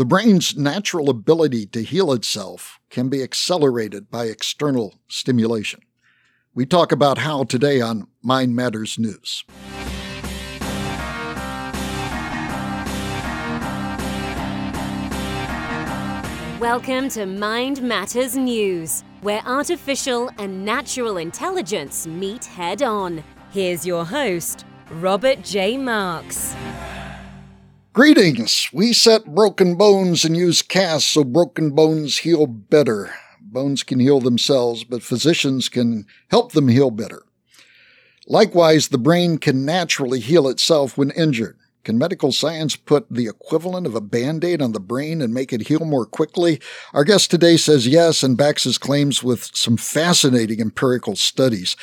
The brain's natural ability to heal itself can be accelerated by external stimulation. We talk about how today on Mind Matters News. Welcome to Mind Matters News, where artificial and natural intelligence meet head on. Here's your host, Robert J. Marks. Greetings. We set broken bones and use casts so broken bones heal better. Bones can heal themselves, but physicians can help them heal better. Likewise, the brain can naturally heal itself when injured. Can medical science put the equivalent of a band aid on the brain and make it heal more quickly? Our guest today says yes and backs his claims with some fascinating empirical studies.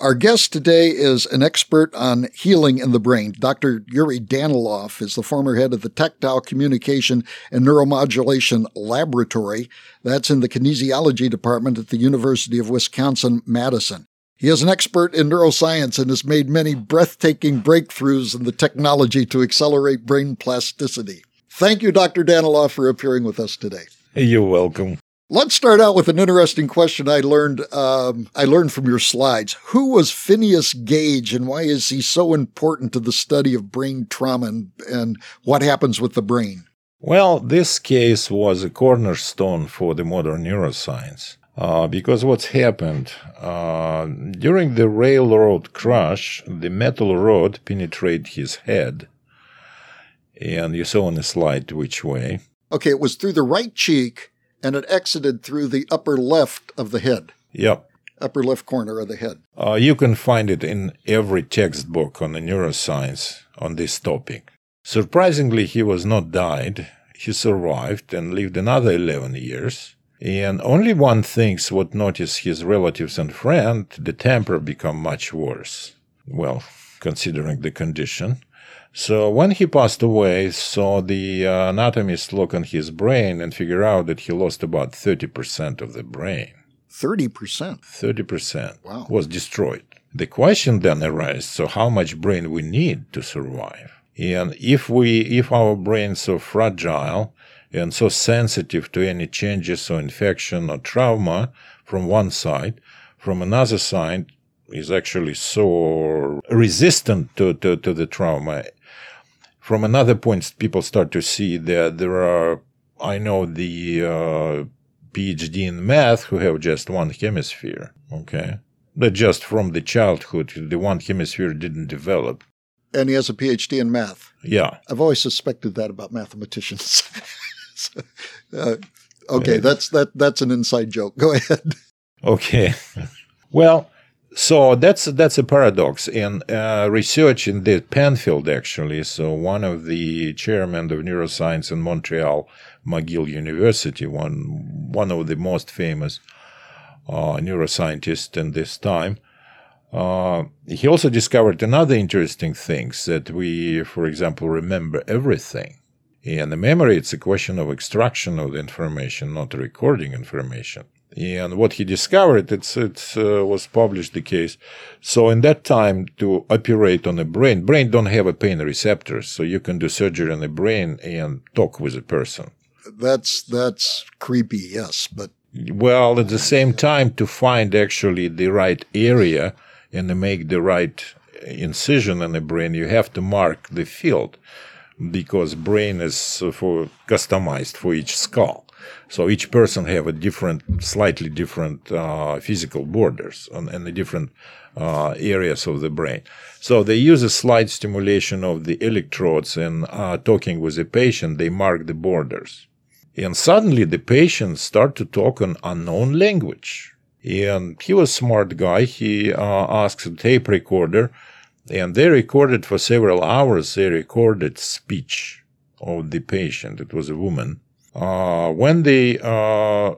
Our guest today is an expert on healing in the brain. Dr. Yuri Danilov is the former head of the Tactile Communication and Neuromodulation Laboratory. That's in the kinesiology department at the University of Wisconsin Madison. He is an expert in neuroscience and has made many breathtaking breakthroughs in the technology to accelerate brain plasticity. Thank you, Dr. Danilov, for appearing with us today. You're welcome. Let's start out with an interesting question I learned. Um, I learned from your slides. Who was Phineas Gage, and why is he so important to the study of brain trauma and, and what happens with the brain? Well, this case was a cornerstone for the modern neuroscience. Uh, because what's happened uh, during the railroad crash, the metal rod penetrated his head, and you saw on the slide which way. Okay, it was through the right cheek, and it exited through the upper left of the head. Yep. Upper left corner of the head. Uh, you can find it in every textbook on the neuroscience on this topic. Surprisingly, he was not died. He survived and lived another 11 years. And only one thinks would notice his relatives and friend, the temper become much worse. Well, considering the condition. So when he passed away, saw the uh, anatomist look on his brain and figure out that he lost about 30% of the brain. 30%? 30% wow. was destroyed. The question then arises, so how much brain we need to survive? And if we, if our brains so fragile, and so sensitive to any changes or infection or trauma from one side, from another side is actually so resistant to, to, to the trauma. From another point, people start to see that there are, I know the uh, PhD in math who have just one hemisphere, okay? That just from the childhood, the one hemisphere didn't develop. And he has a PhD in math. Yeah. I've always suspected that about mathematicians. so, uh, okay, yeah. that's that. That's an inside joke. Go ahead. Okay. well, so that's that's a paradox in uh, research in the Penfield actually. So one of the chairmen of neuroscience in Montreal, McGill University, one one of the most famous uh, neuroscientists in this time. Uh, he also discovered another interesting things that we, for example, remember everything. And the memory, it's a question of extraction of the information, not recording information. And what he discovered, it's it uh, was published the case. So in that time, to operate on the brain, brain don't have a pain receptors, so you can do surgery on the brain and talk with a person. That's that's creepy, yes, but well, at the same time, to find actually the right area and to make the right incision in the brain, you have to mark the field because brain is for customized for each skull. So each person have a different, slightly different uh, physical borders on, and the different uh, areas of the brain. So they use a slight stimulation of the electrodes and uh, talking with the patient, they mark the borders. And suddenly the patient start to talk an unknown language. And he was smart guy. He uh, asked a tape recorder and they recorded for several hours, they recorded speech of the patient. It was a woman. Uh, when they uh,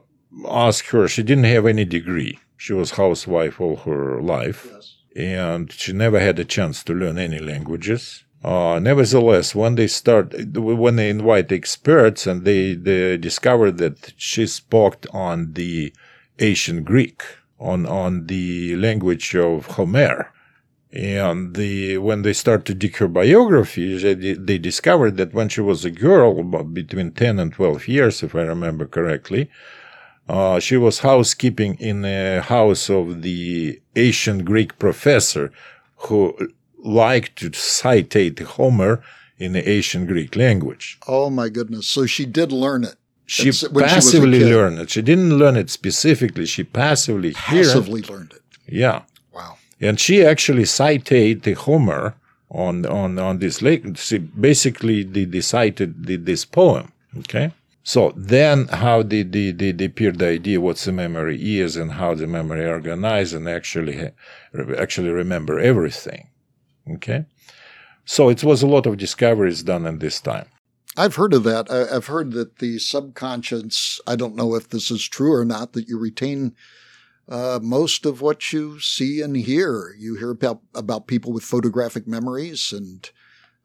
asked her, she didn't have any degree. She was housewife all her life. Yes. And she never had a chance to learn any languages. Uh, nevertheless, when they start, when they invite experts and they, they discover that she spoke on the ancient Greek, on, on the language of Homer, And the when they start to dig her biography, they, they discovered that when she was a girl, about between 10 and 12 years, if I remember correctly, uh, she was housekeeping in a house of the ancient Greek professor who liked to citate Homer in the ancient Greek language. Oh my goodness! So she did learn it. She passively she learned it. She didn't learn it specifically. She passively passively learned it. Yeah. And she actually cited Homer on on on this lake. She basically decided the, this poem. Okay. So then how did they, they, they appear the idea what the memory is and how the memory organized and actually actually remember everything. Okay. So it was a lot of discoveries done in this time. I've heard of that. I've heard that the subconscious, I don't know if this is true or not, that you retain uh, most of what you see and hear. You hear about, about people with photographic memories, and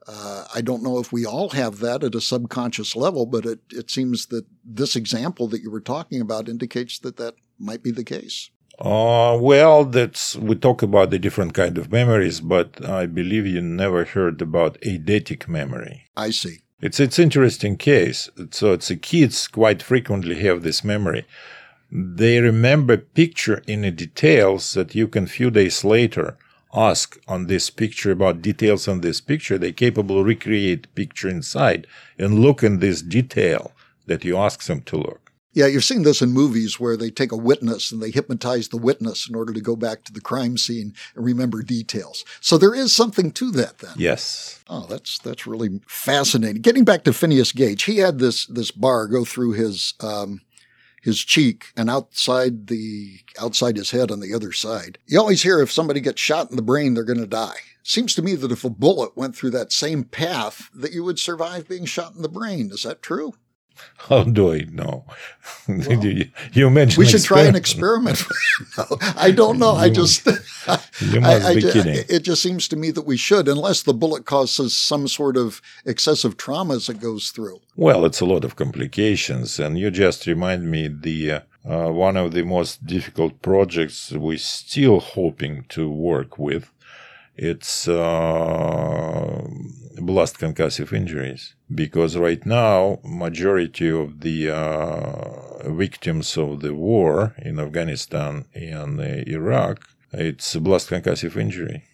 uh, I don't know if we all have that at a subconscious level, but it, it seems that this example that you were talking about indicates that that might be the case. Uh, well, that's we talk about the different kind of memories, but I believe you never heard about eidetic memory. I see. It's it's interesting case. So it's the kids quite frequently have this memory. They remember picture in the details that you can few days later ask on this picture about details on this picture. They're capable recreate picture inside and look in this detail that you ask them to look. Yeah, you've seen this in movies where they take a witness and they hypnotize the witness in order to go back to the crime scene and remember details. So there is something to that then. Yes. Oh, that's that's really fascinating. Getting back to Phineas Gage, he had this this bar go through his um, his cheek and outside the outside his head on the other side. You always hear if somebody gets shot in the brain, they're going to die. Seems to me that if a bullet went through that same path, that you would survive being shot in the brain. Is that true? How do I know? Well, you, you, mentioned we should try an experiment. no, I don't know. I just you must I, I, be kidding. It just seems to me that we should, unless the bullet causes some sort of excessive trauma as it goes through. Well, it's a lot of complications, and you just remind me the. Uh, uh, one of the most difficult projects we're still hoping to work with it's uh, blast concussive injuries because right now majority of the uh, victims of the war in Afghanistan and uh, Iraq it's blast concussive injury.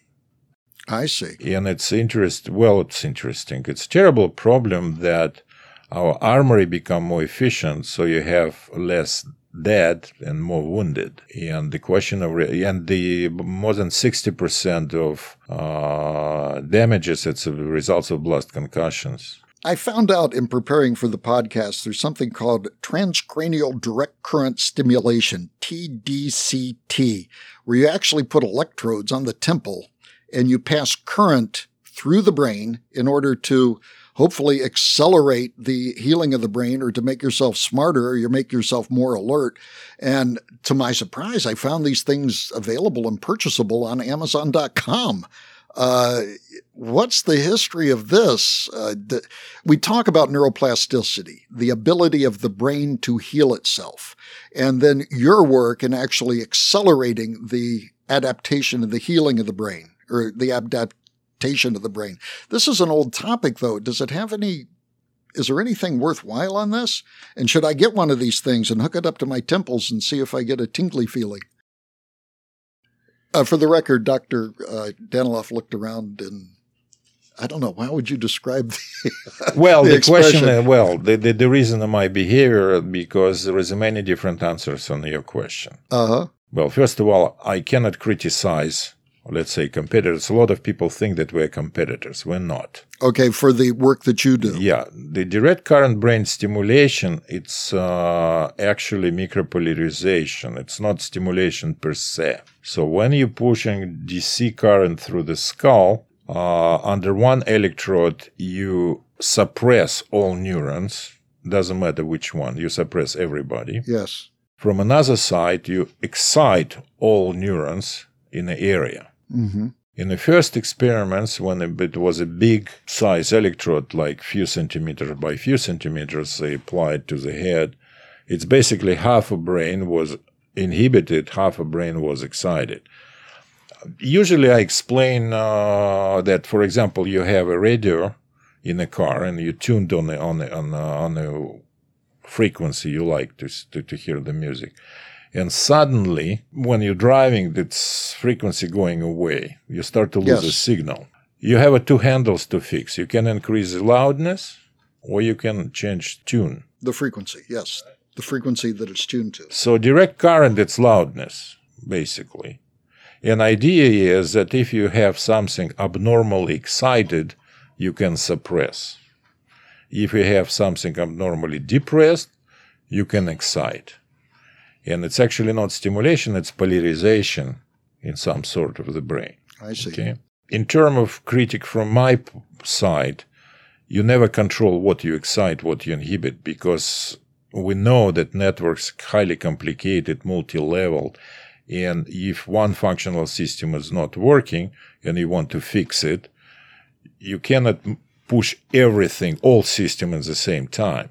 I see. And it's interest. Well, it's interesting. It's a terrible problem that our armory become more efficient, so you have less dead and more wounded. And the question of and the more than sixty percent of uh, damages it's a result of blast concussions. I found out in preparing for the podcast there's something called transcranial direct current stimulation, tDCS, where you actually put electrodes on the temple and you pass current through the brain in order to hopefully accelerate the healing of the brain or to make yourself smarter or you make yourself more alert. And to my surprise, I found these things available and purchasable on Amazon.com. Uh, what's the history of this? Uh, we talk about neuroplasticity, the ability of the brain to heal itself, and then your work in actually accelerating the adaptation and the healing of the brain or the adapt adaptation of the brain. This is an old topic, though. Does it have any? Is there anything worthwhile on this? And should I get one of these things and hook it up to my temples and see if I get a tingly feeling? Uh, for the record, Dr. Uh, Danilov looked around and I don't know. How would you describe the well? the, the question, uh, well, the, the, the reason of my behavior because there is many different answers on your question. Uh huh. Well, first of all, I cannot criticize let's say competitors. A lot of people think that we're competitors. We're not. Okay, for the work that you do. Yeah, the direct current brain stimulation, it's uh, actually micropolarization. It's not stimulation per se. So when you're pushing DC current through the skull, uh, under one electrode, you suppress all neurons. Doesn't matter which one, you suppress everybody. Yes. From another side, you excite all neurons in the area. Mm-hmm. In the first experiments, when it was a big size electrode, like few centimeters by few centimeters, they applied to the head, it's basically half a brain was inhibited, half a brain was excited. usually I explain uh, that, for example, you have a radio in a car and you tuned on the on the on the, on the frequency you like to, to to hear the music, and suddenly when you're driving, this frequency going away, you start to lose Yes. a signal. You have a two handles to fix. You can increase the loudness, or you can change tune. The frequency, yes. The frequency that it's tuned to. So direct current, it's loudness, basically. An idea is that if you have something abnormally excited, you can suppress. If you have something abnormally depressed, you can excite. And it's actually not stimulation, it's polarization in some sort of the brain. I see. Okay. In terms of critic from my p- side, you never control what you excite, what you inhibit, because we know that networks highly complicated, multi-level, and if one functional system is not working and you want to fix it, you cannot push everything, all system at the same time,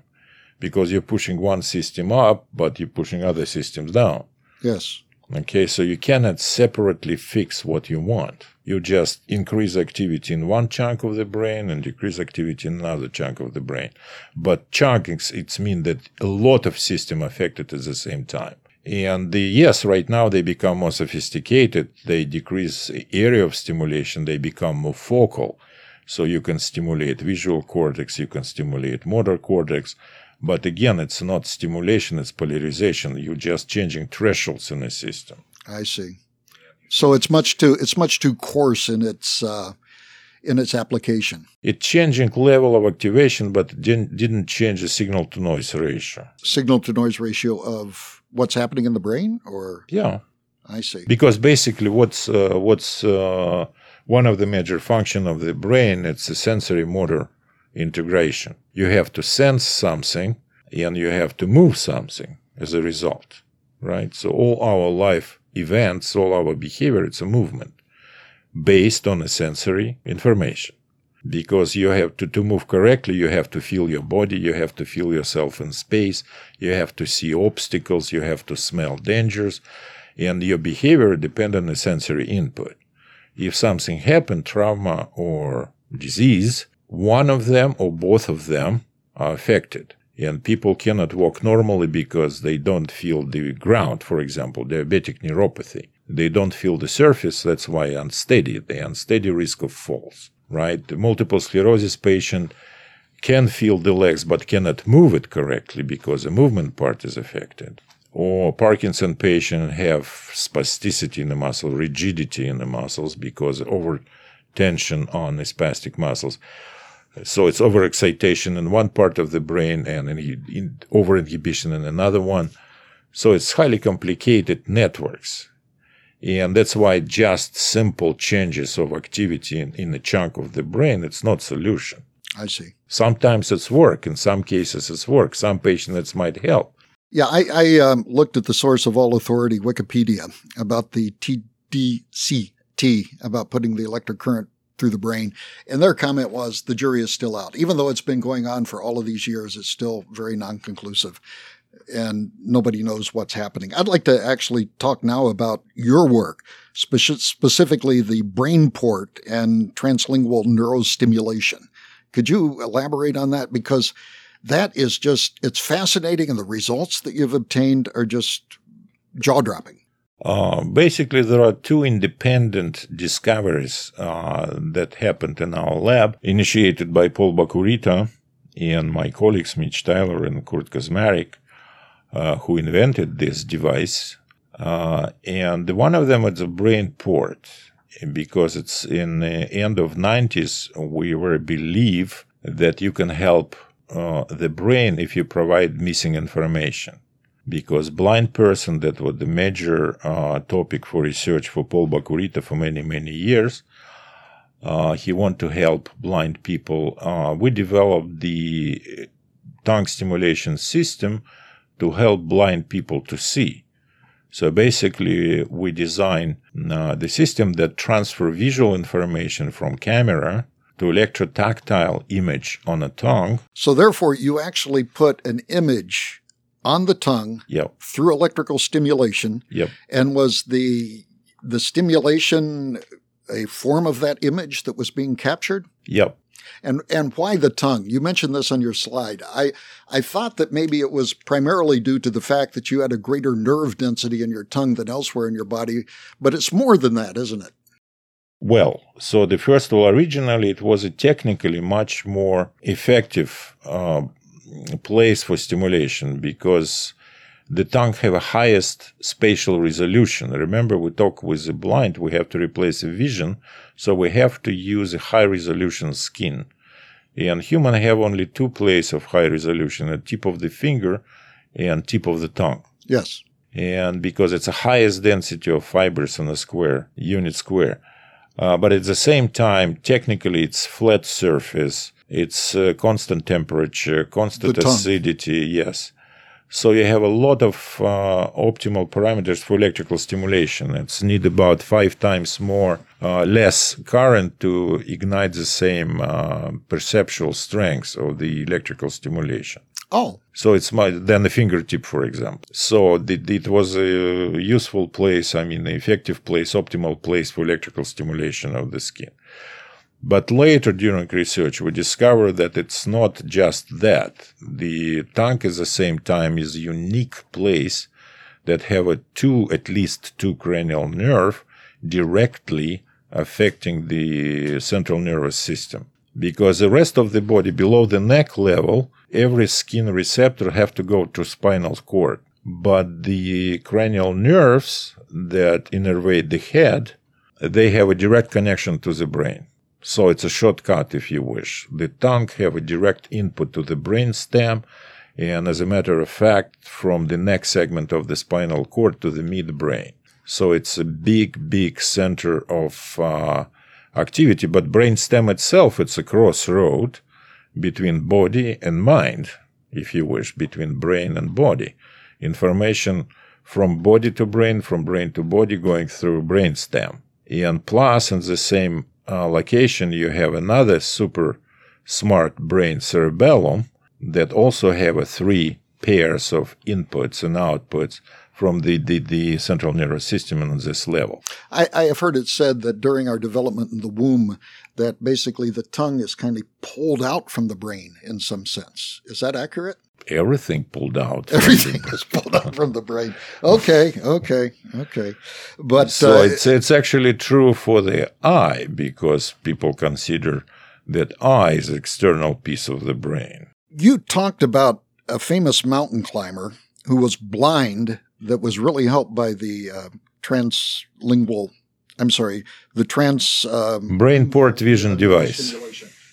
because you're pushing one system up, but you're pushing other systems down. Yes. Okay, so you cannot separately fix what you want. You just increase activity in one chunk of the brain and decrease activity in another chunk of the brain. But chunkings, it's mean that a lot of system affected at the same time. And the, yes, right now they become more sophisticated. They decrease area of stimulation. They become more focal. So you can stimulate visual cortex, you can stimulate motor cortex. But again, it's not stimulation, it's polarization. You're just changing thresholds in the system. I see. So it's much too it's much too coarse in its uh, in its application. It's changing level of activation, but didn't, didn't change the signal to noise ratio. Signal to noise ratio of what's happening in the brain, or Yeah, I see. because basically, what's uh, what's uh, one of the major function of the brain? It's the sensory motor integration. You have to sense something, and you have to move something as a result, right? So all our life events, all our behavior, it's a movement based on a sensory information. Because you have to, to move correctly, you have to feel your body, you have to feel yourself in space, you have to see obstacles, you have to smell dangers, and your behavior depends on the sensory input. If something happened, trauma or disease, one of them or both of them are affected. And people cannot walk normally because they don't feel the ground, for example, diabetic neuropathy. They don't feel the surface, that's why unsteady, the unsteady risk of falls, right? The multiple sclerosis patient can feel the legs but cannot move it correctly because the movement part is affected. Or Parkinson patient have spasticity in the muscle, rigidity in the muscles because over tension on the spastic muscles. So it's overexcitation in one part of the brain and in, in overinhibition in another one. So it's highly complicated networks. And that's why just simple changes of activity in, in a chunk of the brain, it's not solution. I see. Sometimes it's work. In some cases, it's work. Some patients might help. Yeah, I, I um, looked at the source of all authority, Wikipedia, about the tDCS, about putting the electric current through the brain. And their comment was the jury is still out. Even though it's been going on for all of these years, it's still very non conclusive. And nobody knows what's happening. I'd like to actually talk now about your work, speci- specifically the BrainPort and translingual neurostimulation. Could you elaborate on that? Because that is just, it's fascinating, and the results that you've obtained are just jaw dropping. Uh, basically, there are two independent discoveries uh, that happened in our lab, initiated by Paul Bach-y-Rita and my colleagues Mitch Tyler and Kurt Kaczmarek, uh, who invented this device. Uh, and one of them is a BrainPort, because it's in the end of 90s, we were believe that you can help uh, the brain if you provide missing information because blind person that was the major uh, topic for research for Paul Bach-y-Rita for many many years. Uh, he wanted to help blind people. Uh, we developed the tongue stimulation system to help blind people to see. So basically, we design uh, the system that transfer visual information from camera to electrotactile image on a tongue. So, therefore, you actually put an image on the tongue Yep, through electrical stimulation yep. and was the the stimulation a form of that image that was being captured? Yep. And and why the tongue? You mentioned this on your slide. I I thought that maybe it was primarily due to the fact that you had a greater nerve density in your tongue than elsewhere in your body, but it's more than that, isn't it? Well, so the first of all, originally it was a technically much more effective uh, place for stimulation because the tongue have a highest spatial resolution. Remember, we talk with the blind, we have to replace a vision, so we have to use a high resolution skin. And human have only two places of high resolution, the tip of the finger and tip of the tongue. Yes. And because it's the highest density of fibers on a square, unit square. Uh, but at the same time, technically, it's flat surface, it's uh, constant temperature, constant acidity, yes. So you have a lot of uh, optimal parameters for electrical stimulation. It's need about five times more, uh, less current to ignite the same uh, perceptual strength of the electrical stimulation. Oh. So it's my, than the fingertip, for example. So it, it was a useful place, I mean, an effective place, optimal place for electrical stimulation of the skin. But later during research, we discovered that it's not just that. The tongue at the same time is a unique place that have a two, at least two cranial nerve directly affecting the central nervous system. Because the rest of the body below the neck level, every skin receptor have to go to spinal cord. But the cranial nerves that innervate the head, they have a direct connection to the brain. So it's a shortcut if you wish. The tongue have a direct input to the brain stem, and as a matter of fact, from the neck segment of the spinal cord to the midbrain. So it's a big, big center of uh, activity. But brainstem itself, it's a crossroad between body and mind, if you wish, between brain and body. Information from body to brain, from brain to body, going through brainstem. And plus, in the same uh, location, you have another super smart brain cerebellum that also have a three pairs of inputs and outputs from the, the, the central nervous system on this level. I, I, have heard it said that during our development in the womb, that basically the tongue is kind of pulled out from the brain in some sense. Is that accurate? Everything pulled out. Everything was pulled out from the brain. Okay, okay, okay. But so uh, it's it's actually true for the eye because people consider that eye is external piece of the brain. You talked about a famous mountain climber who was blind that was really helped by the uh, translingual. I'm sorry, the trans um, BrainPort vision device.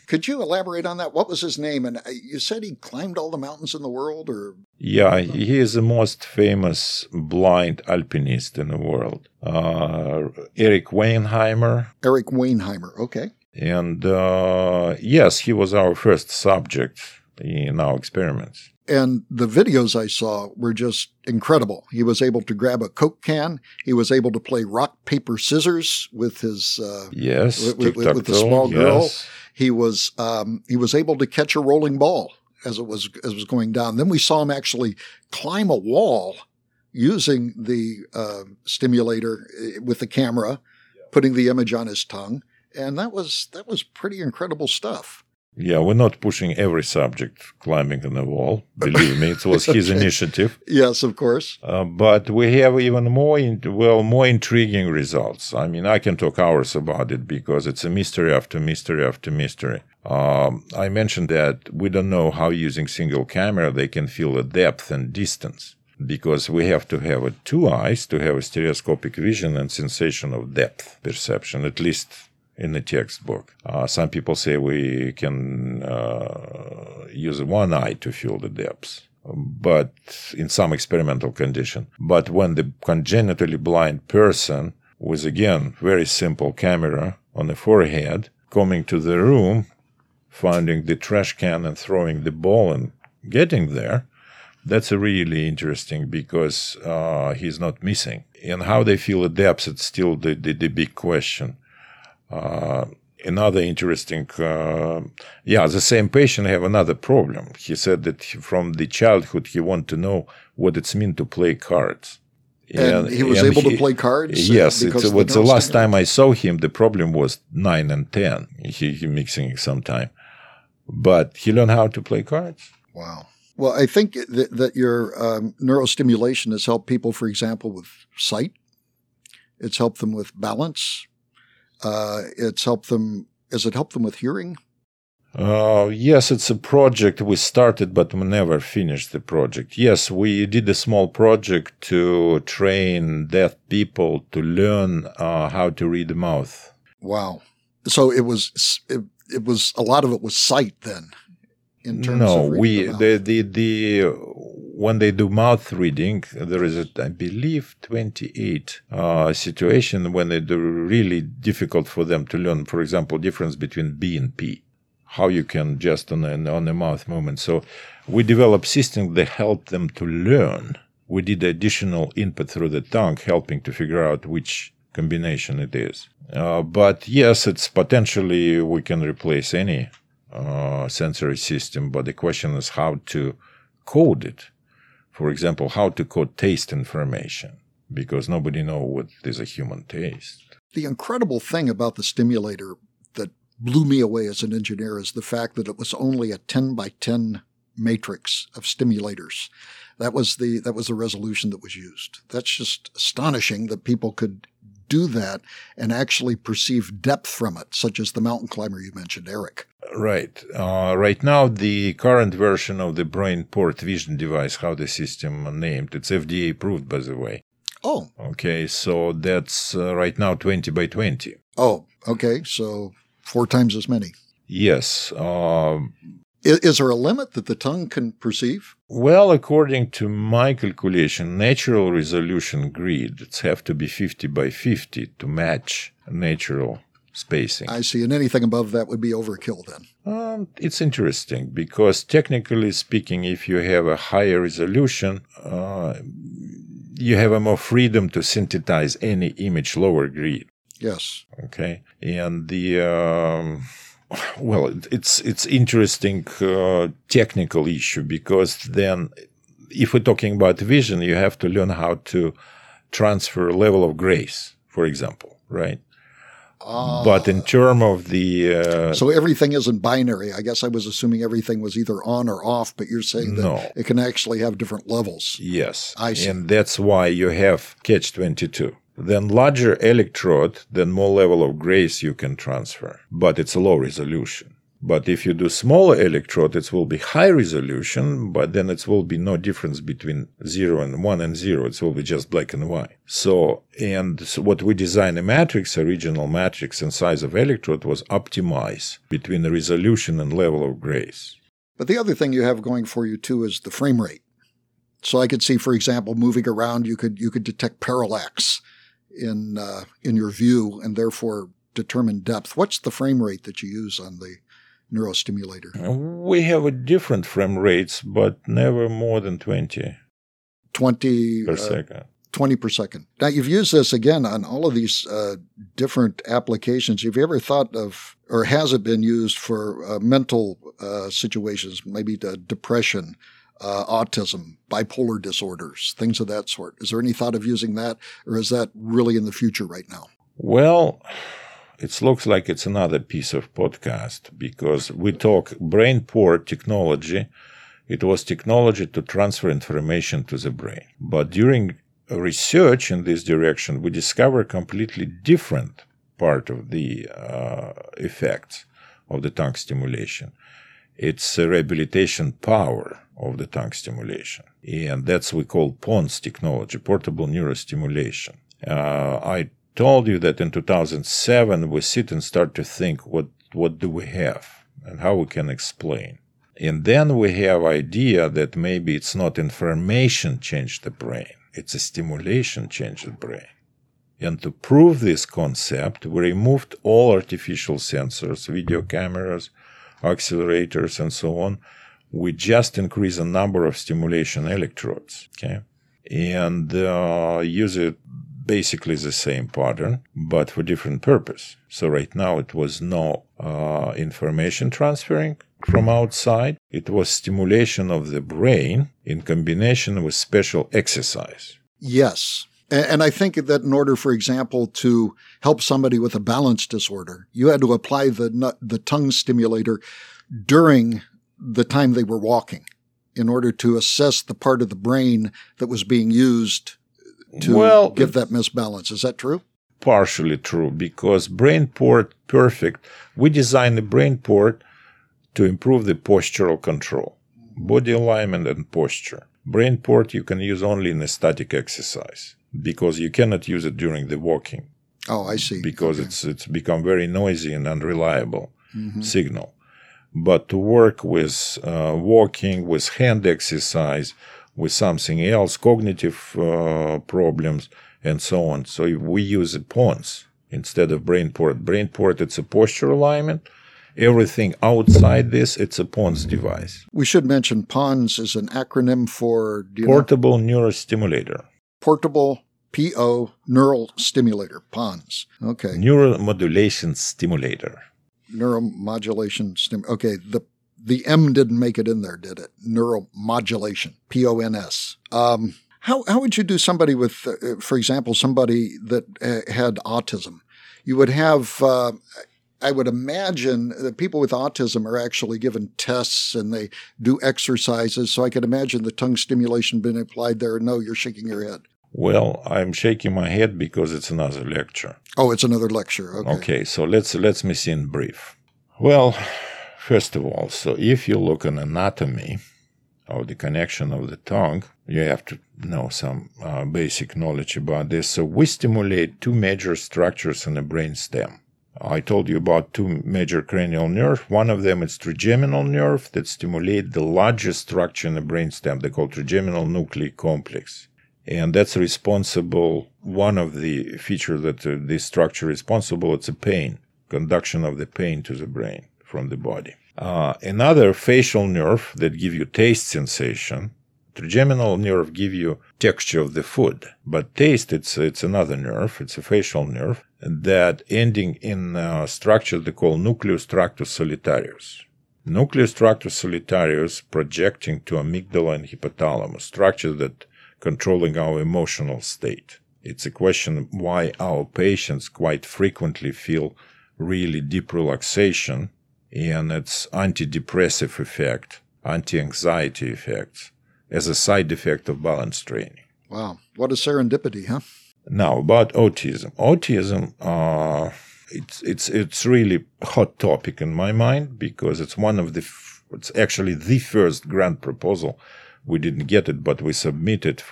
Could you elaborate on that? What was his name? And uh, you said he climbed all the mountains in the world, or yeah, he is the most famous blind alpinist in the world. Uh, Erik Weihenmayer. Erik Weihenmayer. Okay. And uh, yes, he was our first subject in our experiments. And the videos I saw were just incredible. He was able to grab a Coke can. He was able to play rock, paper, scissors with his uh, yes, with, with, with the small girl. Yes he was um, he was able to catch a rolling ball as it was as it was going down. Then we saw him actually climb a wall using the uh, stimulator eh, with the camera, putting the image on his tongue, and that was that was pretty incredible stuff. Yeah, we're not pushing every subject climbing on the wall. Believe me, it was his okay. initiative. Yes, of course. Uh, but we have even more, in, well, more intriguing results. I mean, I can talk hours about it because it's a mystery after mystery after mystery. Um, I mentioned that we don't know how using single camera they can feel the depth and distance because we have to have two eyes to have a stereoscopic vision and sensation of depth perception, at least in the textbook. Uh, some people say we can uh, use one eye to feel the depths, but in some experimental condition. But when the congenitally blind person with again very simple camera on the forehead coming to the room, finding the trash can and throwing the ball and getting there, that's really interesting because uh, he's not missing. And how they feel the depths, it's still the, the, the big question. Uh, another interesting, uh, yeah, the same patient have another problem. He said that he, from the childhood he want to know what it's mean to play cards. And, he was and able he- to play cards. Yes, it's, of what's the last time I saw him, the problem was nine and ten. He, he mixing sometime, but he learned how to play cards. Wow. Well, I think that, that your um, neurostimulation has helped people, for example, with sight. It's helped them with balance. Uh, it's helped them. Has it helped them with hearing? Uh, yes, it's a project we started, but we never finished the project. Yes, we did a small project to train deaf people to learn uh, how to read the mouth. Wow. So it was. It, it was a lot of it was sight then. In terms no, of we the, the the when they do mouth reading, there is a, I believe twenty eight uh, situation when it really difficult for them to learn. For example, difference between B and P, how you can just on a, on a mouth movement. So we developed systems that help them to learn. We did additional input through the tongue, helping to figure out which combination it is. Uh, but yes, it's potentially we can replace any uh, sensory system, but the question is how to code it. For example, how to code taste information, because nobody know what is a human taste. The incredible thing about the stimulator that blew me away as an engineer is the fact that it was only a 10 by 10 matrix of stimulators. That was the that was the resolution that was used. That's just astonishing that people could do that and actually perceive depth from it, such as the mountain climber you mentioned, Erik. Right. Uh, right now, the current version of the BrainPort vision device, how the system is named, it's FDA approved, by the way. Oh, Okay, so that's uh, right now 20 by 20. oh, okay. So four times as many. Yes. Um, Is, is there a limit that the tongue can perceive? Well, according to my calculation, natural resolution grids have to be 50 by 50 to match natural spacing. I see. And anything above that would be overkill then. Um, it's interesting because, technically speaking, if you have a higher resolution, uh, you have a more freedom to synthesize any image lower grid. Yes. Okay, and the um, well, it's it's interesting uh, technical issue because then, if we're talking about vision, you have to learn how to transfer level of grace, for example, right? But in term of the uh, So everything isn't binary. I guess I was assuming everything was either on or off, but you're saying that No. it can actually have different levels. Yes. I see. And that's why you have catch 22. Then larger electrode, then more level of grace you can transfer, but it's a low resolution. But if you do smaller electrode, it will be high resolution, but then it will be no difference between zero and one and zero. It will be just black and white. So, and so what we designed a matrix, original matrix and size of electrode was optimized between the resolution and level of grace. But the other thing you have going for you too is the frame rate. So I could see, for example, moving around, you could you could detect parallax in uh, in your view, and therefore determine depth. What's the frame rate that you use on the neurostimulator? We have a different frame rates, but never more than 20 Twenty per uh, second. 20 per second. Now, you've used this again on all of these uh, different applications. Have you ever thought of, or has it been used for uh, mental uh, situations, maybe the depression, uh, autism, bipolar disorders, things of that sort? Is there any thought of using that, or is that really in the future right now? Well, it looks like it's another piece of podcast because we talk BrainPort technology. It was technology to transfer information to the brain. But during research in this direction, we discover completely different part of the uh, effects of the tongue stimulation. It's a rehabilitation power of the tongue stimulation. And that's we call PONS technology, portable neurostimulation. Uh, I told you that in 2007 we sit and start to think what, what do we have and how we can explain. And then we have idea that maybe it's not information change the brain, it's a stimulation change the brain. And to prove this concept, we removed all artificial sensors, video cameras, accelerators, and so on. We just increase the number of stimulation electrodes, okay, and uh, use it basically the same pattern, but for different purpose. So right now it was no uh, information transferring from outside. It was stimulation of the brain in combination with special exercise. Yes. And I think that in order, for example, to help somebody with a balance disorder, you had to apply the the tongue stimulator during the time they were walking in order to assess the part of the brain that was being used to well, give that misbalance. Is that true? Partially true because BrainPort perfect. We designed the BrainPort to improve the postural control, body alignment and posture. BrainPort you can use only in a static exercise because you cannot use it during the walking. Oh, I see. Because okay. it's it's become very noisy and unreliable mm-hmm. signal. But to work with uh, walking, with hand exercise, with something else, cognitive uh, problems, and so on. So we use a PONS instead of BrainPort. Brain port, it's a posture alignment. Everything outside this, it's a PONS device. We should mention PONS is an acronym for Portable know? Neurostimulator. Portable PO Neural Stimulator, PONS. Okay. Neuromodulation Stimulator. Neuromodulation stim. Okay, the the M didn't make it in there, did it? Neuromodulation, P O N S. Um, how how would you do somebody with, uh, for example, somebody that uh, had autism? You would have. Uh, I would imagine that people with autism are actually given tests and they do exercises. So I could imagine the tongue stimulation being applied there. No, you're shaking your head. Well, I'm shaking my head because it's another lecture. Oh, it's another lecture. Okay. Okay, so let's let's me see in brief. Well, first of all, so if you look at anatomy of the connection of the tongue, you have to know some uh, basic knowledge about this. So we stimulate two major structures in the brain stem. I told you about two major cranial nerves. One of them is trigeminal nerve that stimulate the largest structure in the brain stem. They call trigeminal nucleus complex and that's responsible. One of the features that uh, this structure responsible it's a pain, conduction of the pain to the brain from the body. Uh, another facial nerve that give you taste sensation. Trigeminal nerve give you texture of the food, but taste it's it's another nerve. It's a facial nerve that ending in a structure they call nucleus tractus solitarius. Nucleus tractus solitarius projecting to amygdala and hypothalamus, structure that controlling our emotional state. It's a question why our patients quite frequently feel really deep relaxation and its antidepressive effect, anti-anxiety effects as a side effect of balance training. Wow, what a serendipity, huh? Now about autism. Autism, uh, it's it's it's really hot topic in my mind because it's one of the f- it's actually the first grant proposal we didn't get it, but we submitted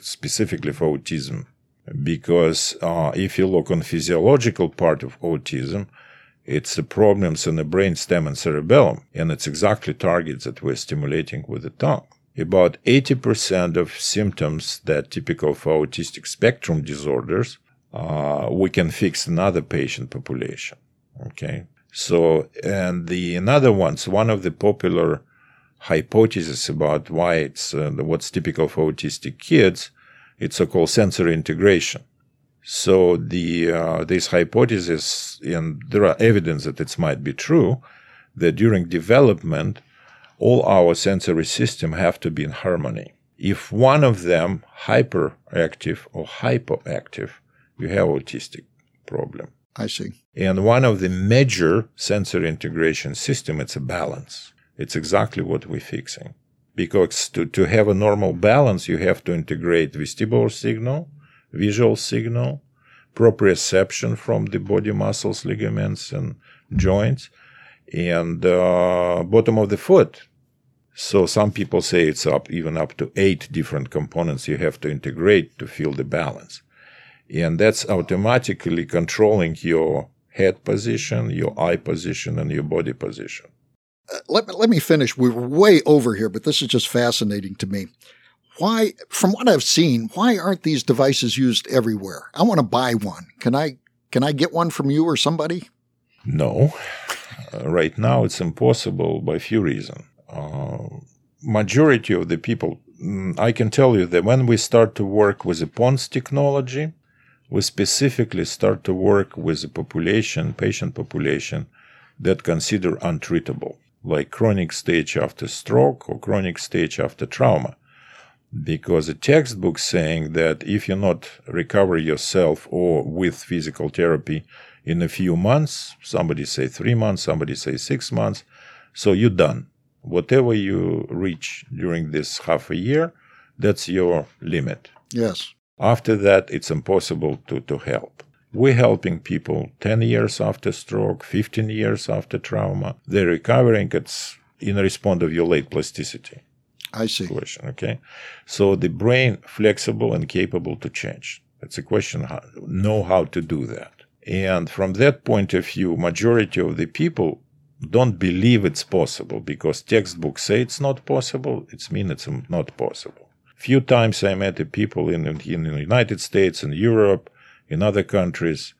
specifically for autism. Because uh, if you look on physiological part of autism, it's the problems in the brain stem and cerebellum, and it's exactly targets that we're stimulating with the tongue. About 80% of symptoms that typical for autistic spectrum disorders, uh, we can fix in other patient population. Okay. So, and the another ones, one of the popular hypotheses about why it's uh, what's typical for autistic kids. It's so-called sensory integration. So the uh, this hypothesis, and there are evidence that it might be true, that during development, all our sensory system have to be in harmony. If one of them hyperactive or hypoactive, you have autistic problem. I see. And one of the major sensory integration system, it's a balance. It's exactly what we're fixing. Because to, to have a normal balance, you have to integrate vestibular signal, visual signal, proprioception from the body muscles, ligaments, and joints, and uh, bottom of the foot. So some people say it's up even up to eight different components you have to integrate to feel the balance. And that's automatically controlling your head position, your eye position, and your body position let, me, let me finish. We are way over here, but this is just fascinating to me. Why, from what I've seen, why aren't these devices used everywhere? I want to buy one. Can I can I get one from you or somebody? No. Uh, right now, it's impossible by few reasons. Uh, majority of the people, mm, I can tell you that when we start to work with the PONS technology, we specifically start to work with a population, patient population, that consider untreatable like chronic stage after stroke or chronic stage after trauma. Because a textbook saying that if you not recover yourself or with physical therapy in a few months, somebody say three months, somebody say six months, so you're done. Whatever you reach during this half a year, that's your limit. Yes. After that, it's impossible to, to help. We're helping people 10 years after stroke, 15 years after trauma. They're recovering. It's in response of your late plasticity. I see. Question, okay? So the brain flexible and capable to change. It's a question how know how to do that. And from that point of view, majority of the people don't believe it's possible because textbooks say it's not possible. It's mean it's not possible. Few times I met the people in, in the United States and Europe, in other countries,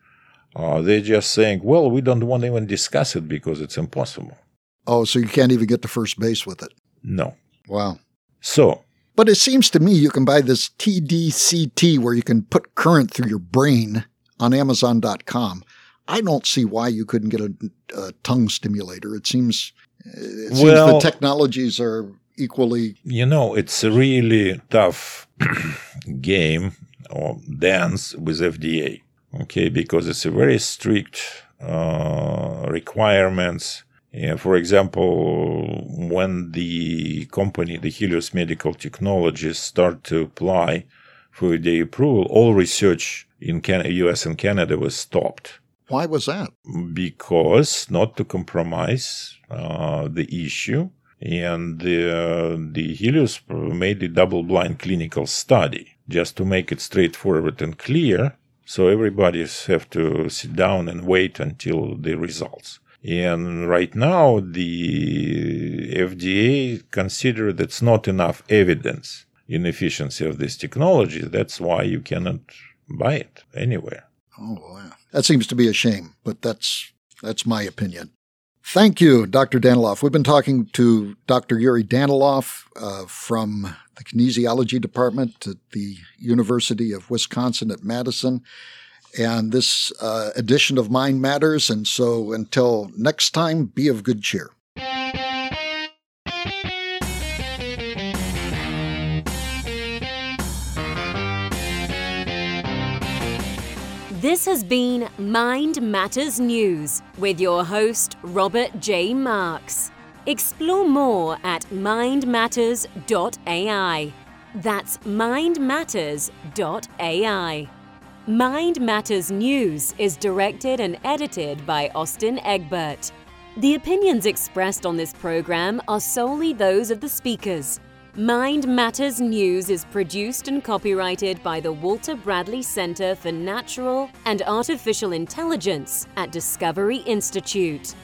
uh, they're just saying, well, we don't want to even discuss it because it's impossible. Oh, so you can't even get to first base with it? No. Wow. So. But it seems to me you can buy this tDCS where you can put current through your brain on Amazon.com. I don't see why you couldn't get a, a tongue stimulator. It seems, it seems well, the technologies are equally. You know, it's a really tough game or dance with FDA, okay, because it's a very strict uh, requirements. Yeah, for example, when the company, the Helius Medical Technologies, start to apply for the approval, all research in Can- US and Canada was stopped. Why was that? Because not to compromise uh, the issue, and the, uh, the Helius made a double-blind clinical study just to make it straightforward and clear. So everybody have to sit down and wait until the results. And right now, the FDA consider that's not enough evidence in efficiency of this technology. That's why you cannot buy it anywhere. Oh, wow. That seems to be a shame, but that's that's my opinion. Thank you, Dr. Danilov. We've been talking to Dr. Yuri Danilov uh, from the kinesiology department at the University of Wisconsin at Madison and this uh, edition of Mind Matters. And so until next time, be of good cheer. This has been Mind Matters News with your host, Robert J. Marks. Explore more at mindmatters.ai. That's mindmatters.ai. Mind Matters News is directed and edited by Austin Egbert. The opinions expressed on this program are solely those of the speakers. Mind Matters News is produced and copyrighted by the Walter Bradley Center for Natural and Artificial Intelligence at Discovery Institute.